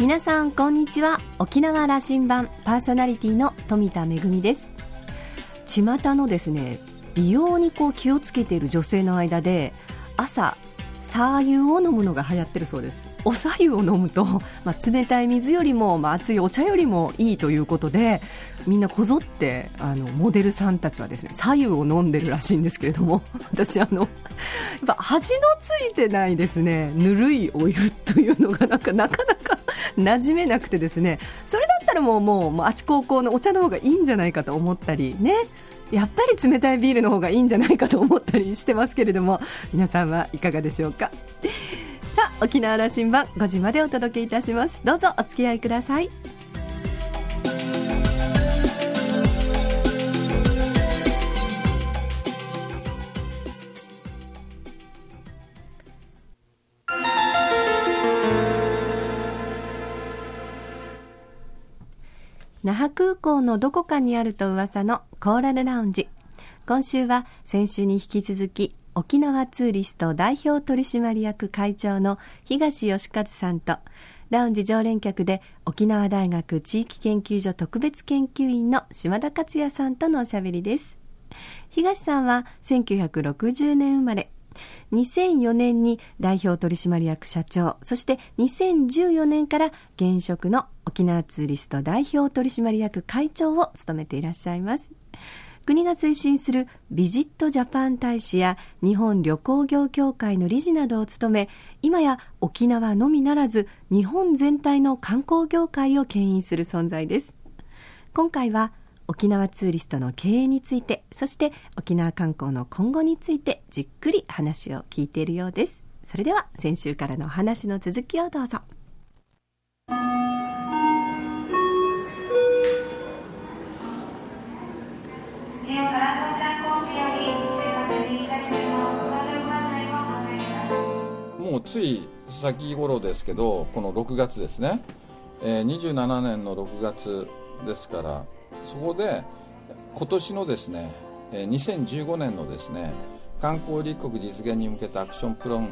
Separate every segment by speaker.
Speaker 1: 皆さんこんにちは。沖縄羅針盤パーソナリティの富田恵です。巷のですね美容にこう気をつけている女性の間で朝左右を飲むのが流行ってるそうです。お左右を飲むと、まあ、冷たい水よりも、まあ、熱いお茶よりもいいということでみんなこぞってあのモデルさんたちはですね左右を飲んでるらしいんですけれども 私あのやっぱ味のついてないですねぬるいお湯というのがなんかなかなか馴染めなくてですねそれだったらもうもうもうあち高校のお茶の方がいいんじゃないかと思ったりね。やっぱり冷たいビールの方がいいんじゃないかと思ったりしてますけれども皆さんはいかがでしょうか。さあ沖縄羅針盤5時までお届けいたします。どうぞお付き合いください。那覇空港のどこかにあると噂のコーラルラウンジ今週は先週に引き続き沖縄ツーリスト代表取締役会長の東義和さんとラウンジ常連客で沖縄大学地域研究所特別研究員の島田克也さんとのおしゃべりです。東さんは1960年生まれ2004年に代表取締役社長そして2014年から現職の沖縄ツーリスト代表取締役会長を務めていらっしゃいます。国が推進するビジットジャパン大使や日本旅行業協会の理事などを務め今や沖縄のみならず日本全体の観光業界を牽引する存在です。今回は沖縄ツーリストの経営についてそして沖縄観光の今後についてじっくり話を聞いているようです。それでは先週からのお話の続きをどうぞ。
Speaker 2: もうつい先頃ですけどこの6月ですね、えー、27年の6月ですからそこで今年のですね、えー、2015年のですね観光立国実現に向けたアクションプロ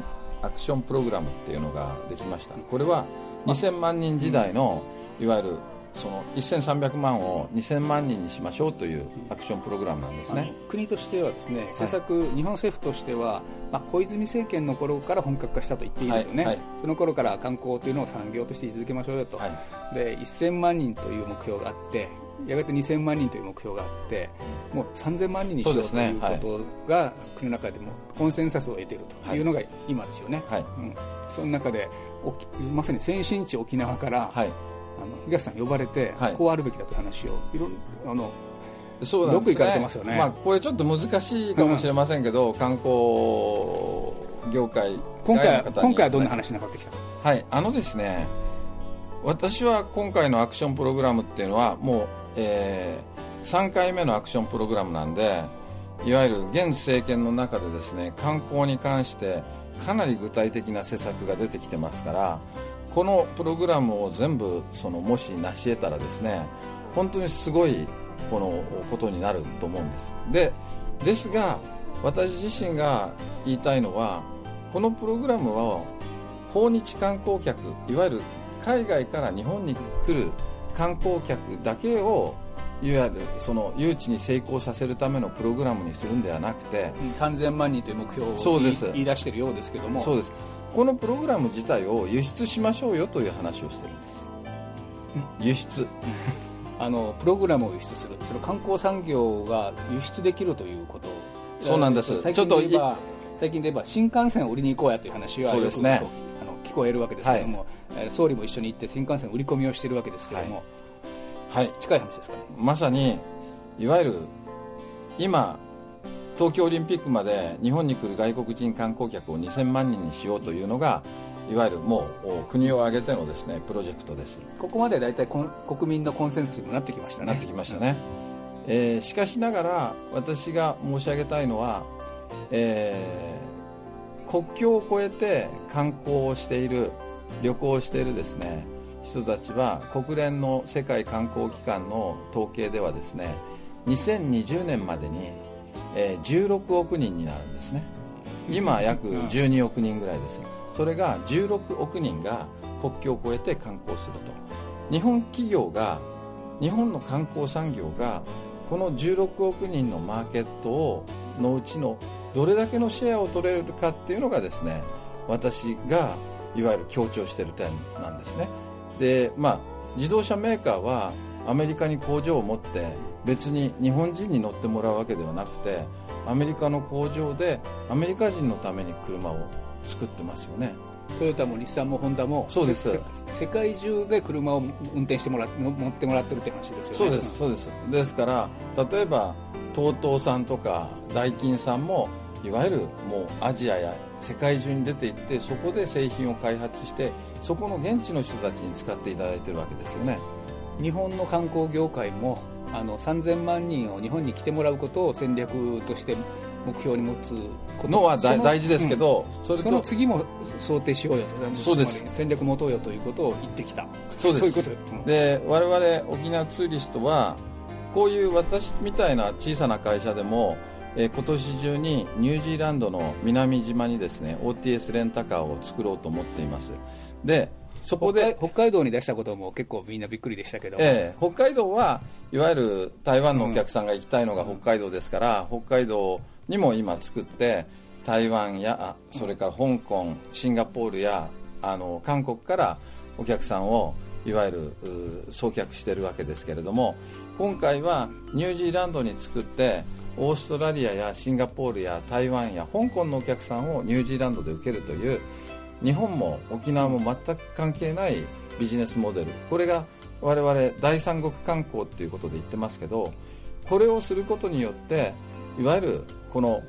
Speaker 2: アクションプログラムっていうのができました。これは2000万人時代のいわゆるその1300万を2000万人にしましょうというアクションプログラムなんですね。
Speaker 3: 国としてはですね政策、はい、日本政府としては、まあ、小泉政権の頃から本格化したと言っていいですよね、はい。はい、その頃から観光というのを産業として続けましょうよと、で1000万人という目標があってやがて2000万人という目標があってもう3000万人にしようということが国の中でもコンセンサスを得ているというのが今ですよね、はい。うん、その中でまさに先進地沖縄から、はい。あの東さん呼ばれて、はい、こうあるべきだという話をいろあの
Speaker 2: そうなんですね、よく行かれてますよね、まあ、これちょっと難しいかもしれませんけど、うん、観光業界
Speaker 3: 今回今回はどんな話になってきた？
Speaker 2: はい。あのですね私は今回のアクションプログラムっていうのはもう、えー、3回目のアクションプログラムなんでいわゆる現政権の中でですね観光に関してかなり具体的な施策が出てきてますからこのプログラムを全部そのもし成し得たらですね本当にすごいこのことになると思うんです。でですが私自身が言いたいのはこのプログラムは訪日観光客いわゆる海外から日本に来る観光客だけをいわゆるその誘致に成功させるためのプログラムにするんではなくて、
Speaker 3: うん、3000万人という目標を言い出しているようですけども。
Speaker 2: そうです。このプログラム自体を輸出しましょうよという話をしてるんです。輸出。
Speaker 3: あのプログラムを輸出するその観光産業が輸出できるということ
Speaker 2: そうなんです。
Speaker 3: 最近で言えば最近で言えば新幹線を売りに行こうやという話はよく、ね、あの聞こえるわけですけれども、はい、総理も一緒に行って新幹線売り込みをしているわけですけれども、はい、はい、近い話ですかね。
Speaker 2: まさにいわゆる今東京オリンピックまで日本に来る外国人観光客を2000万人にしようというのがいわゆるもう国を挙げてのですねプロジェクトです。
Speaker 3: ここまで大体国民のコンセンサスにもなってきましたね。
Speaker 2: なってきましたね、えー、しかしながら私が申し上げたいのは、えー、国境を越えて観光をしている旅行をしているですね人たちは国連の世界観光機関の統計ではですね2020年までにえー、16億人になるんですね。今約12億人ぐらいですそれが16億人が国境を越えて観光すると。日本企業が日本の観光産業がこの16億人のマーケットをのうちのどれだけのシェアを取れるかっていうのがですね私がいわゆる強調している点なんですね。でまあ自動車メーカーはアメリカに工場を持って別に日本人に乗ってもらうわけではなくてアメリカの工場でアメリカ人のために車を作ってますよね。
Speaker 3: トヨタも日産もホンダも
Speaker 2: そうです。
Speaker 3: 世界中で車を運転してもら乗ってもらってるって話ですよね。
Speaker 2: そうですそうです。ですから例えば TOTO さんとかダイキンさんもいわゆるもうアジアや世界中に出ていってそこで製品を開発してそこの現地の人たちに使っていただいてるわけですよね。
Speaker 3: 日本の観光業界もあの3000万人を日本に来てもらうことを戦略として目標に持つ
Speaker 2: のは大事ですけど、
Speaker 3: うん、それその次も想定しようよと
Speaker 2: そうです。
Speaker 3: 戦略持とうよということを言ってきた。
Speaker 2: そうです。そういうこと、うん、で我々沖縄ツーリストはこういう私みたいな小さな会社でもえー、今年中にニュージーランドの南島にですね OTS レンタカーを作ろうと思っています。で
Speaker 3: そこで北海道に出したことも結構みんなびっくりでしたけど、
Speaker 2: えー、北海道はいわゆる台湾のお客さんが行きたいのが北海道ですから、うん、北海道にも今作って台湾やそれから香港シンガポールやあの韓国からお客さんをいわゆる送客しているわけですけれども今回はニュージーランドに作ってオーストラリアやシンガポールや台湾や香港のお客さんをニュージーランドで受けるという日本も沖縄も全く関係ないビジネスモデル。これが我々第三国観光っていうことで言ってますけどこれをすることによっていわゆるこの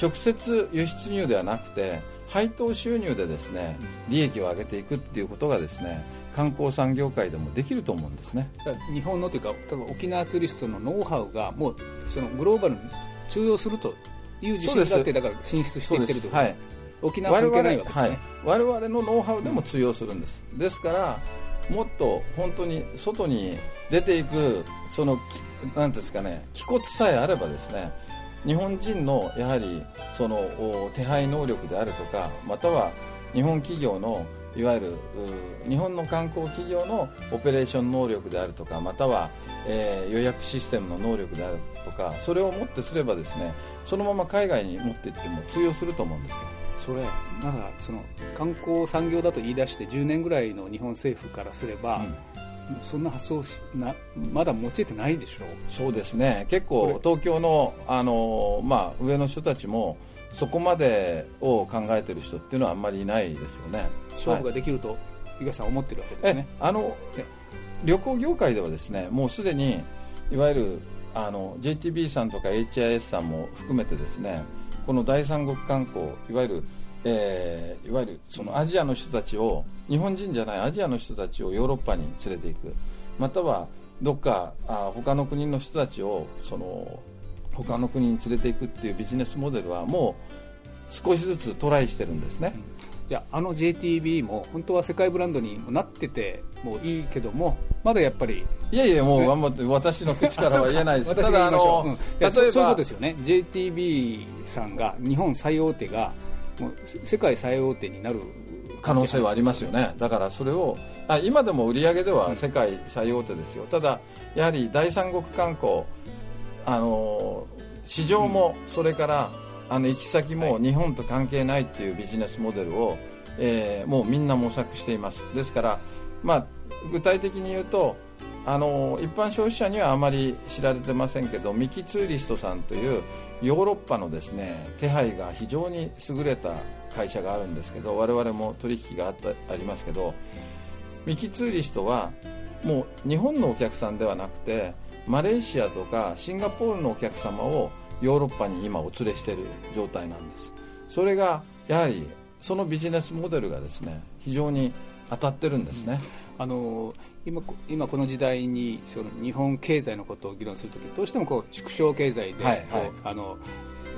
Speaker 2: 直接輸出入ではなくて配当収入でですね利益を上げていくっていうことがですね観光産業界でもできると思うんですね。
Speaker 3: 日本のというか多分沖縄ツーリストのノウハウがもうそのグローバルに通用するという自信だってだから進出していってるということはい。沖縄関係ないわけですね、
Speaker 2: はい、我々のノウハウでも通用するんです、うん、ですからもっと本当に外に出ていくそのなんですかね気骨さえあればですね日本人のやはりその手配能力であるとかまたは日本企業のいわゆる日本の観光企業のオペレーション能力であるとかまたは、えー、予約システムの能力であるとかそれをもってすればですねそのまま海外に持っていっても通用すると思うんですよ。
Speaker 3: それまだその観光産業だと言い出して10年ぐらいの日本政府からすれば、うんそんな発想なまだ用いてないでしょう。
Speaker 2: そうですね。結構東京のあの、まあ、上の人たちもそこまでを考えてる人っていうのはあんまりいないですよね。
Speaker 3: 勝負ができると、東さん思ってるわけですね。
Speaker 2: あの旅行業界ではですねもうすでにいわゆるあの JTB さんとか HIS さんも含めてですねこの第三国観光いわゆる、えー、いわゆるそのアジアの人たちを日本人じゃないアジアの人たちをヨーロッパに連れていく。またはどっかあ他の国の人たちをその他の国に連れていくっていうビジネスモデルはもう少しずつトライしてるんですね、
Speaker 3: いやあの JTB も本当は世界ブランドになっててもいいけどもまだやっぱり
Speaker 2: いやいやもう頑張って私の口からは言えないです。ただあの、うん、例
Speaker 3: えばそういうことですよね。JTB さんが日本最大手がもう世界最大手になる
Speaker 2: 可能性はありますよね。だからそれをあ今でも売り上げでは世界最大手ですよ、ただやはり第三国観光あの市場もそれから、あの行き先も日本と関係ないっていうビジネスモデルを、えー、もうみんな模索しています。ですから、まあ、具体的に言うとあの一般消費者にはあまり知られてませんけどミキツーリストさんというヨーロッパのですね手配が非常に優れた会社があるんですけど我々も取引があったありますけどミキツーリストはもう日本のお客さんではなくてマレーシアとかシンガポールのお客様をヨーロッパに今お連れしている状態なんです。それがやはりそのビジネスモデルがですね非常に当たってるんですね、
Speaker 3: あの今今この時代にその日本経済のことを議論するときどうしてもこう縮小経済で、はいはい、あの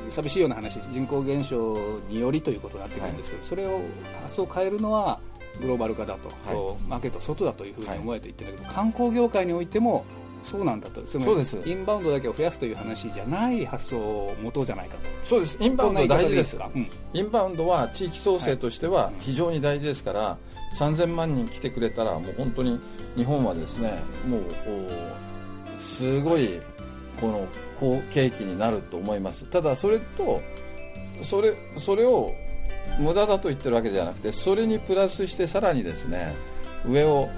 Speaker 3: 寂しいような話人口減少によりということになってくるんですけど、はい、それを発想を変えるのはグローバル化だと、はい、マーケット外だというふうに思えていってるんだけど、観光業界においてもそうなんだと。
Speaker 2: そうです。
Speaker 3: インバウンドだけを増やすという話じゃない発想を持とうじゃないかと。
Speaker 2: そうです。インバウンド大事です。か、うん、インバウンドは地域創生としては非常に大事ですから、はい、3000万人来てくれたらもう本当に日本はですねもうすごいこの好景気になると思います。ただそれとそれそれを無駄だと言ってるわけじゃなくてそれにプラスしてさらにですね上を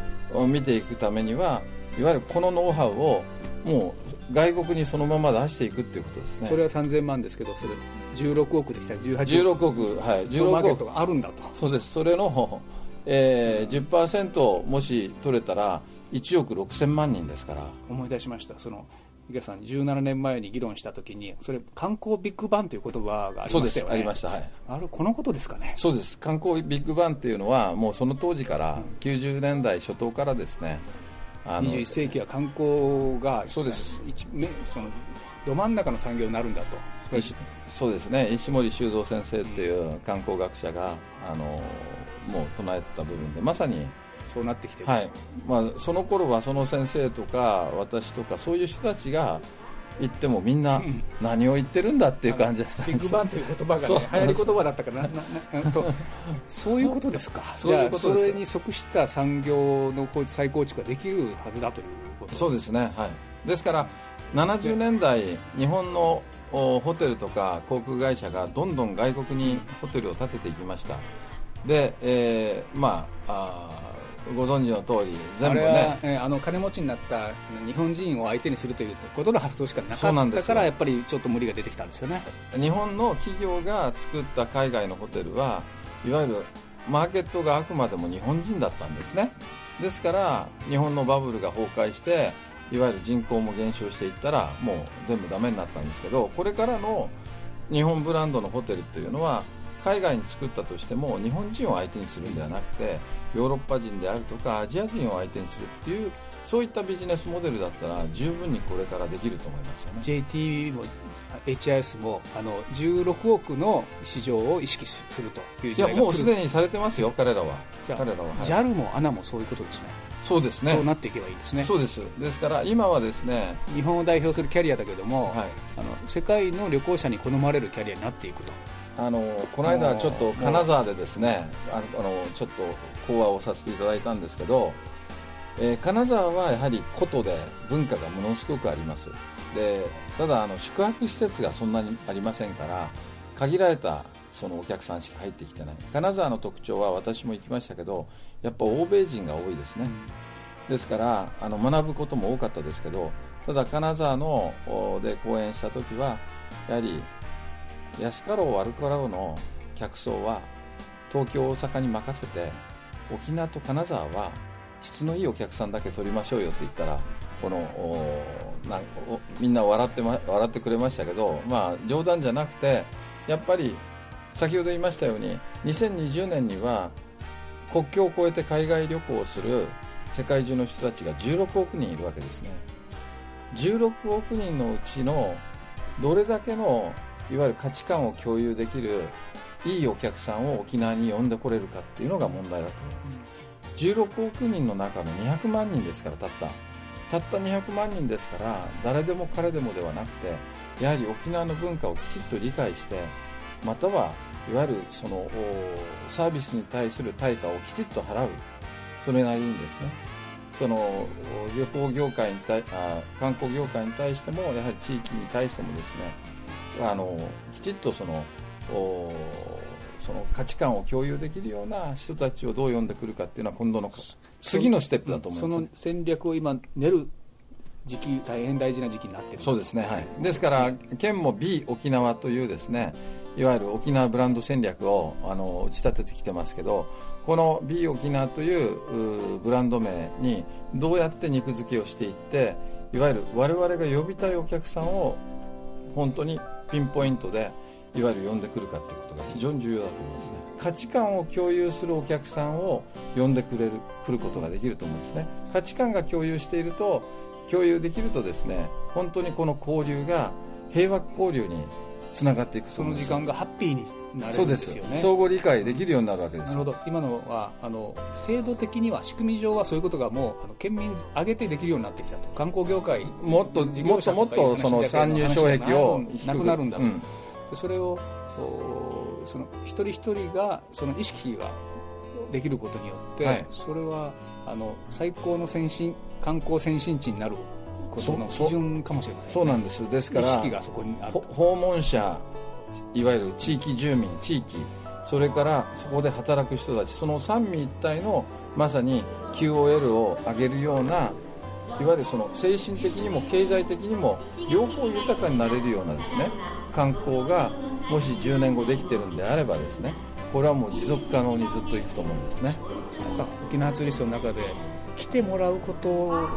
Speaker 2: 見ていくためにはいわゆるこのノウハウをもう外国にそのまま出していくっていうことですね。
Speaker 3: それは3000万ですけどそれ16億でしたら
Speaker 2: 18億。16億はい。
Speaker 3: 16億。があるんだと。
Speaker 2: そうです。それの、えー、10%もし取れたら1億6000万人ですから。
Speaker 3: 思い出しました。その池さん17年前に議論したときにそれ観光ビッグバンという言葉がありましたよね。そうです。
Speaker 2: ありました。はい。
Speaker 3: あれこのことですかね。
Speaker 2: そうです。観光ビッグバンっていうのはもうその当時から、うん、90年代初頭からですね
Speaker 3: 21世紀は観光が
Speaker 2: そうです。
Speaker 3: 一そのど真ん中の産業になるんだと。
Speaker 2: そうですね。石森修造先生っていう観光学者があのもう唱えた部分でまさに
Speaker 3: そうなってきて
Speaker 2: はい。まあ、その頃はその先生とか私とかそういう人たちが言ってもみんな何を言ってるんだっていう感じだった
Speaker 3: ビッグバンという言葉が、ね、流行り言葉だったからなななとそういうことですか。そういうことそれに即した産業の再構築ができるはずだということ。
Speaker 2: そうですね、はい、ですから70年代日本のホテルとか航空会社がどんどん外国にホテルを建てていきましたで、えー、まああご存知の通り全部ね。
Speaker 3: あれは、あの金持ちになった日本人を相手にするということの発想しかなかったからやっぱりちょっと無理が出てきたんですよね。
Speaker 2: 日本の企業が作った海外のホテルはいわゆるマーケットがあくまでも日本人だったんですね。ですから日本のバブルが崩壊していわゆる人口も減少していったらもう全部ダメになったんですけどこれからの日本ブランドのホテルっていうのは海外に作ったとしても日本人を相手にするんではなくてヨーロッパ人であるとかアジア人を相手にするっていうそういったビジネスモデルだったら十分にこれからできると思いますよね。
Speaker 3: JT も HIS もあの16億の市場を意識するという
Speaker 2: いやもうすでにされてますよ彼らは。彼らは、はい、
Speaker 3: JAL も ANA もそういうことですね。
Speaker 2: そうですね。
Speaker 3: そうなっていけばいいですね。
Speaker 2: そうです。ですから今はですね
Speaker 3: 日本を代表するキャリアだけども、はい、あの世界の旅行者に好まれるキャリアになっていくと
Speaker 2: あのこの間ちょっと金沢でですねあのちょっと講話をさせていただいたんですけど、えー、金沢はやはり古都で文化がものすごくあります。でただあの宿泊施設がそんなにありませんから限られたそのお客さんしか入ってきてない。金沢の特徴は私も行きましたけどやっぱ欧米人が多いですね、ですからあの学ぶことも多かったですけどただ金沢ので講演した時はやはり安かろう悪かろうの客層は東京大阪に任せて沖縄と金沢は質のいいお客さんだけ取りましょうよって言ったらこのなみんな笑って、ま、笑ってくれましたけど、まあ、冗談じゃなくてやっぱり先ほど言いましたように2020年には国境を越えて海外旅行をする世界中の人たちが16億人いるわけですね。16億人のうちのどれだけのいわゆる価値観を共有できるいいお客さんを沖縄に呼んでこれるかっていうのが問題だと思います、16億人の中の200万人ですからたった。たった200万人ですから誰でも彼でもではなくてやはり沖縄の文化をきちっと理解してまたはいわゆるそのサービスに対する対価をきちっと払う。それなりにですね。その旅行業界に対あ観光業界に対してもやはり地域に対してもですねあのきちっとそのその価値観を共有できるような人たちをどう呼んでくるかっていうのは今度の次のステップだと思います。
Speaker 3: その戦略を今練る時期大変大事な時期になってる。
Speaker 2: そうですねはい。ですから県も B 沖縄というですねいわゆる沖縄ブランド戦略をあの打ち立ててきてますけどこの B 沖縄というブランド名にどうやって肉付けをしていっていわゆる我々が呼びたいお客さんを本当にピンポイントでいわゆる呼んでくるかっていうことが非常に重要だと思いますね。価値観を共有するお客さんを呼んでくれる来ることができると思うんですね。価値観が共有していると共有できるとですね本当にこの交流が平和交流につながっていく
Speaker 3: その時間がハッピーになる
Speaker 2: んですよね。相互理解できるようになるわけです
Speaker 3: なるほど。今のはあの制度的には仕組み上はそういうことがもうあの県民挙げてできるようになってきたと。観光業界
Speaker 2: もっともっともっとその参入障壁を
Speaker 3: なくなるんだと、うん、それをその一人一人がその意識ができることによって、はい、それはあの最高の先進観光先進地になることの基準かもしれません、ね、
Speaker 2: そうなんです。ですから訪問者いわゆる地域住民地域それからそこで働く人たちその三位一体のまさに QOL を上げるようないわゆるその精神的にも経済的にも両方豊かになれるようなですね観光がもし10年後できてるんであればですねこれはもう持続可能にずっといくと思うんですね。
Speaker 3: そこか。沖縄ツーリストの中で来てもらうことを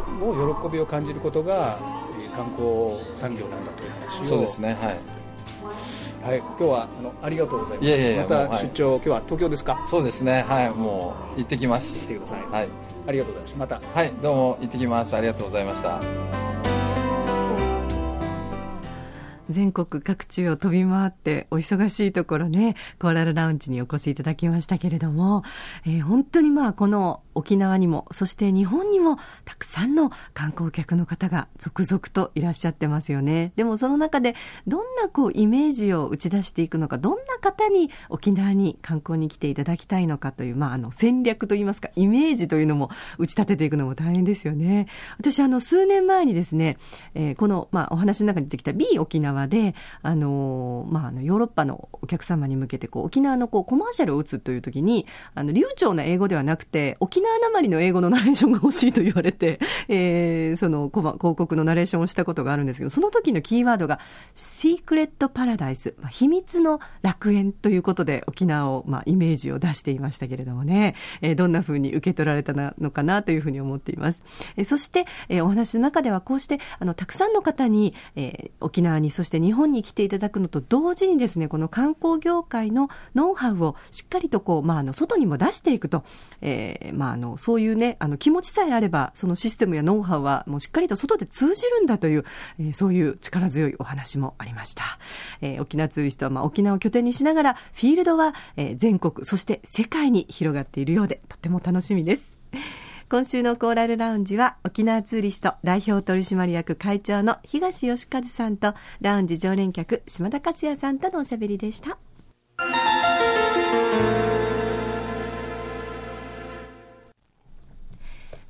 Speaker 3: 喜びを感じることが観光産業なんだという話を
Speaker 2: そうですねはい
Speaker 3: はい、今日はあのありがとうございます。いやいやいやまた出張、はい、今日は東京ですか？
Speaker 2: そうですね、はい、もう行ってきます。
Speaker 3: 行ってください。はい、ありがとうございます。また。
Speaker 2: はい、どうも行ってきます。ありがとうございました。
Speaker 1: 全国各地を飛び回ってお忙しいところね、コーラルラウンジにお越しいただきましたけれども、えー、本当にまあこの沖縄にも、そして日本にもたくさんの観光客の方が続々といらっしゃってますよね。でもその中でどんなこうイメージを打ち出していくのか、どんな方に沖縄に観光に来ていただきたいのかという、まああの戦略といいますか、イメージというのも打ち立てていくのも大変ですよね。私あの数年前にですね、えー、このまあお話の中に出てきた B 沖縄で、あのまああのヨーロッパのお客様に向けてこう沖縄のこうコマーシャルを打つという時に、あの流暢な英語ではなくて沖縄なまりの英語のナレーションが欲しいと言われて、えー、その広告のナレーションをしたことがあるんですけど、その時のキーワードが、シークレットパラダイス、まあ、秘密の楽園ということで、沖縄を、まあ、イメージを出していましたけれどもね、えー、どんな風に受け取られたのかなというふうに思っています。えー、そして、えー、お話の中ではこうして、あの、たくさんの方に、えー、沖縄に、そして日本に来ていただくのと同時にですね、この観光業界のノウハウをしっかりとこう、まあ、あの、外にも出していくと、えー、まあ、あの、そういうね、あの、気持ちさえあれば、そのシステムやノウハウはもうしっかりと外で通じるんだという、えー、そういう力強いお話もありました。えー、沖縄ツーリストは、まあ、沖縄を拠点にしながら、フィールドは、えー、全国、そして世界に広がっているようで、とても楽しみです。今週のコーラルラウンジは沖縄ツーリスト代表取締役会長の東義和さんとラウンジ常連客島田克也さんとのおしゃべりでした。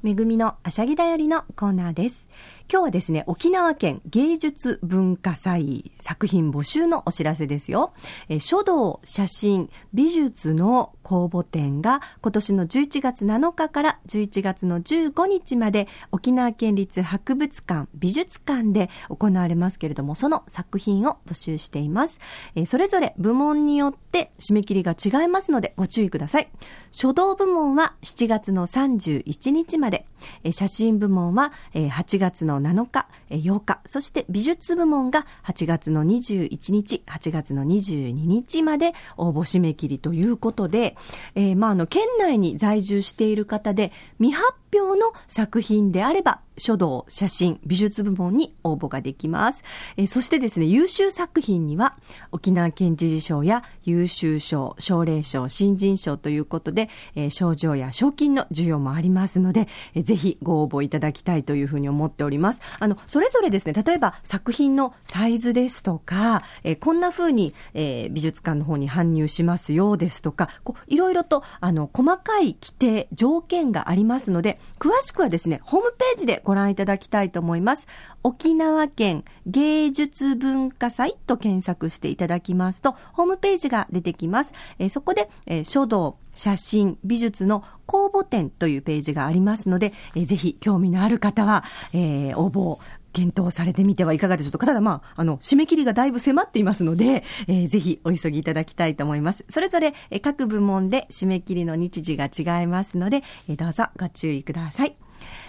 Speaker 1: めぐみのあしゃぎだよりのコーナーです。今日はですね、沖縄県芸術文化祭作品募集のお知らせですよ。え書道、写真、美術の公募展が今年の11月7日から11月の15日まで沖縄県立博物館、美術館で行われますけれども、その作品を募集しています。えそれぞれ部門によって締め切りが違いますのでご注意ください。書道部門は7月の31日まで、え写真部門は8月のの7日、8日、そして美術部門が8月の21日、8月の22日まで応募締め切りということで、えー、まあ、あの、県内に在住している方で、未発表の作品であれば、書道、写真、美術部門に応募ができます。え、そしてですね、優秀作品には、沖縄県知事賞や優秀賞、奨励賞、新人賞ということで、え、賞状や賞金の授与もありますので、え、ぜひご応募いただきたいというふうに思っております。あの、それぞれですね、例えば作品のサイズですとか、え、こんなふうに、え、美術館の方に搬入しますよですとか、こういろいろと、あの、細かい規定、条件がありますので、詳しくはですね、ホームページでご覧いただきたいと思います。沖縄県芸術文化祭と検索していただきますと、ホームページが出てきます。え、そこで、え、書道、写真、美術の公募展というページがありますので、えー、ぜひ興味のある方は、えー、応募検討されてみてはいかがでしょうか。ただまあ、あの、締め切りがだいぶ迫っていますので、えー、ぜひお急ぎいただきたいと思います。それぞれ、え、各部門で締め切りの日時が違いますので、え、どうぞご注意ください。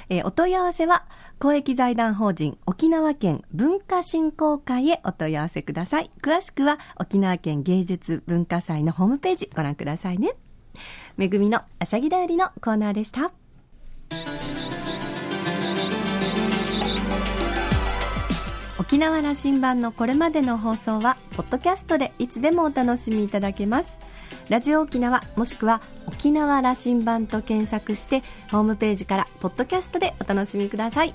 Speaker 1: えー、お問い合わせは、公益財団法人沖縄県文化振興会へお問い合わせください。詳しくは、沖縄県芸術文化祭のホームページご覧くださいね。めぐみのあしゃぎだよりのコーナーでした。沖縄羅針盤のこれまでの放送は、ポッドキャストでいつでもお楽しみいただけます。ラジオ沖縄もしくは沖縄羅針盤と検索してホームページからポッドキャストでお楽しみください。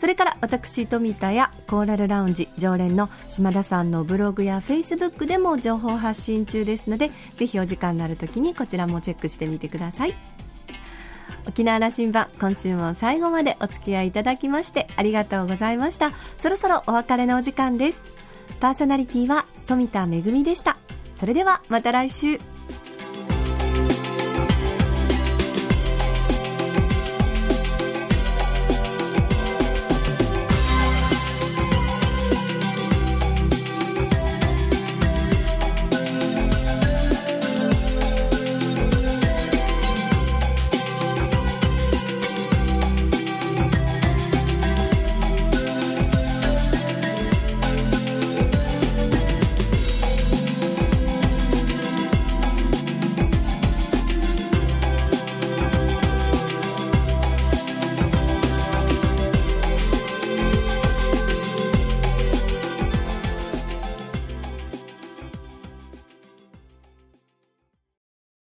Speaker 1: それから私富田やコーラルラウンジ常連の島田さんのブログやフェイスブックでも情報発信中ですのでぜひお時間のある時にこちらもチェックしてみてください。沖縄羅針盤今週も最後までお付き合いいただきましてありがとうございました。そろそろお別れのお時間です。パーソナリティは富田恵でした。それではまた来週。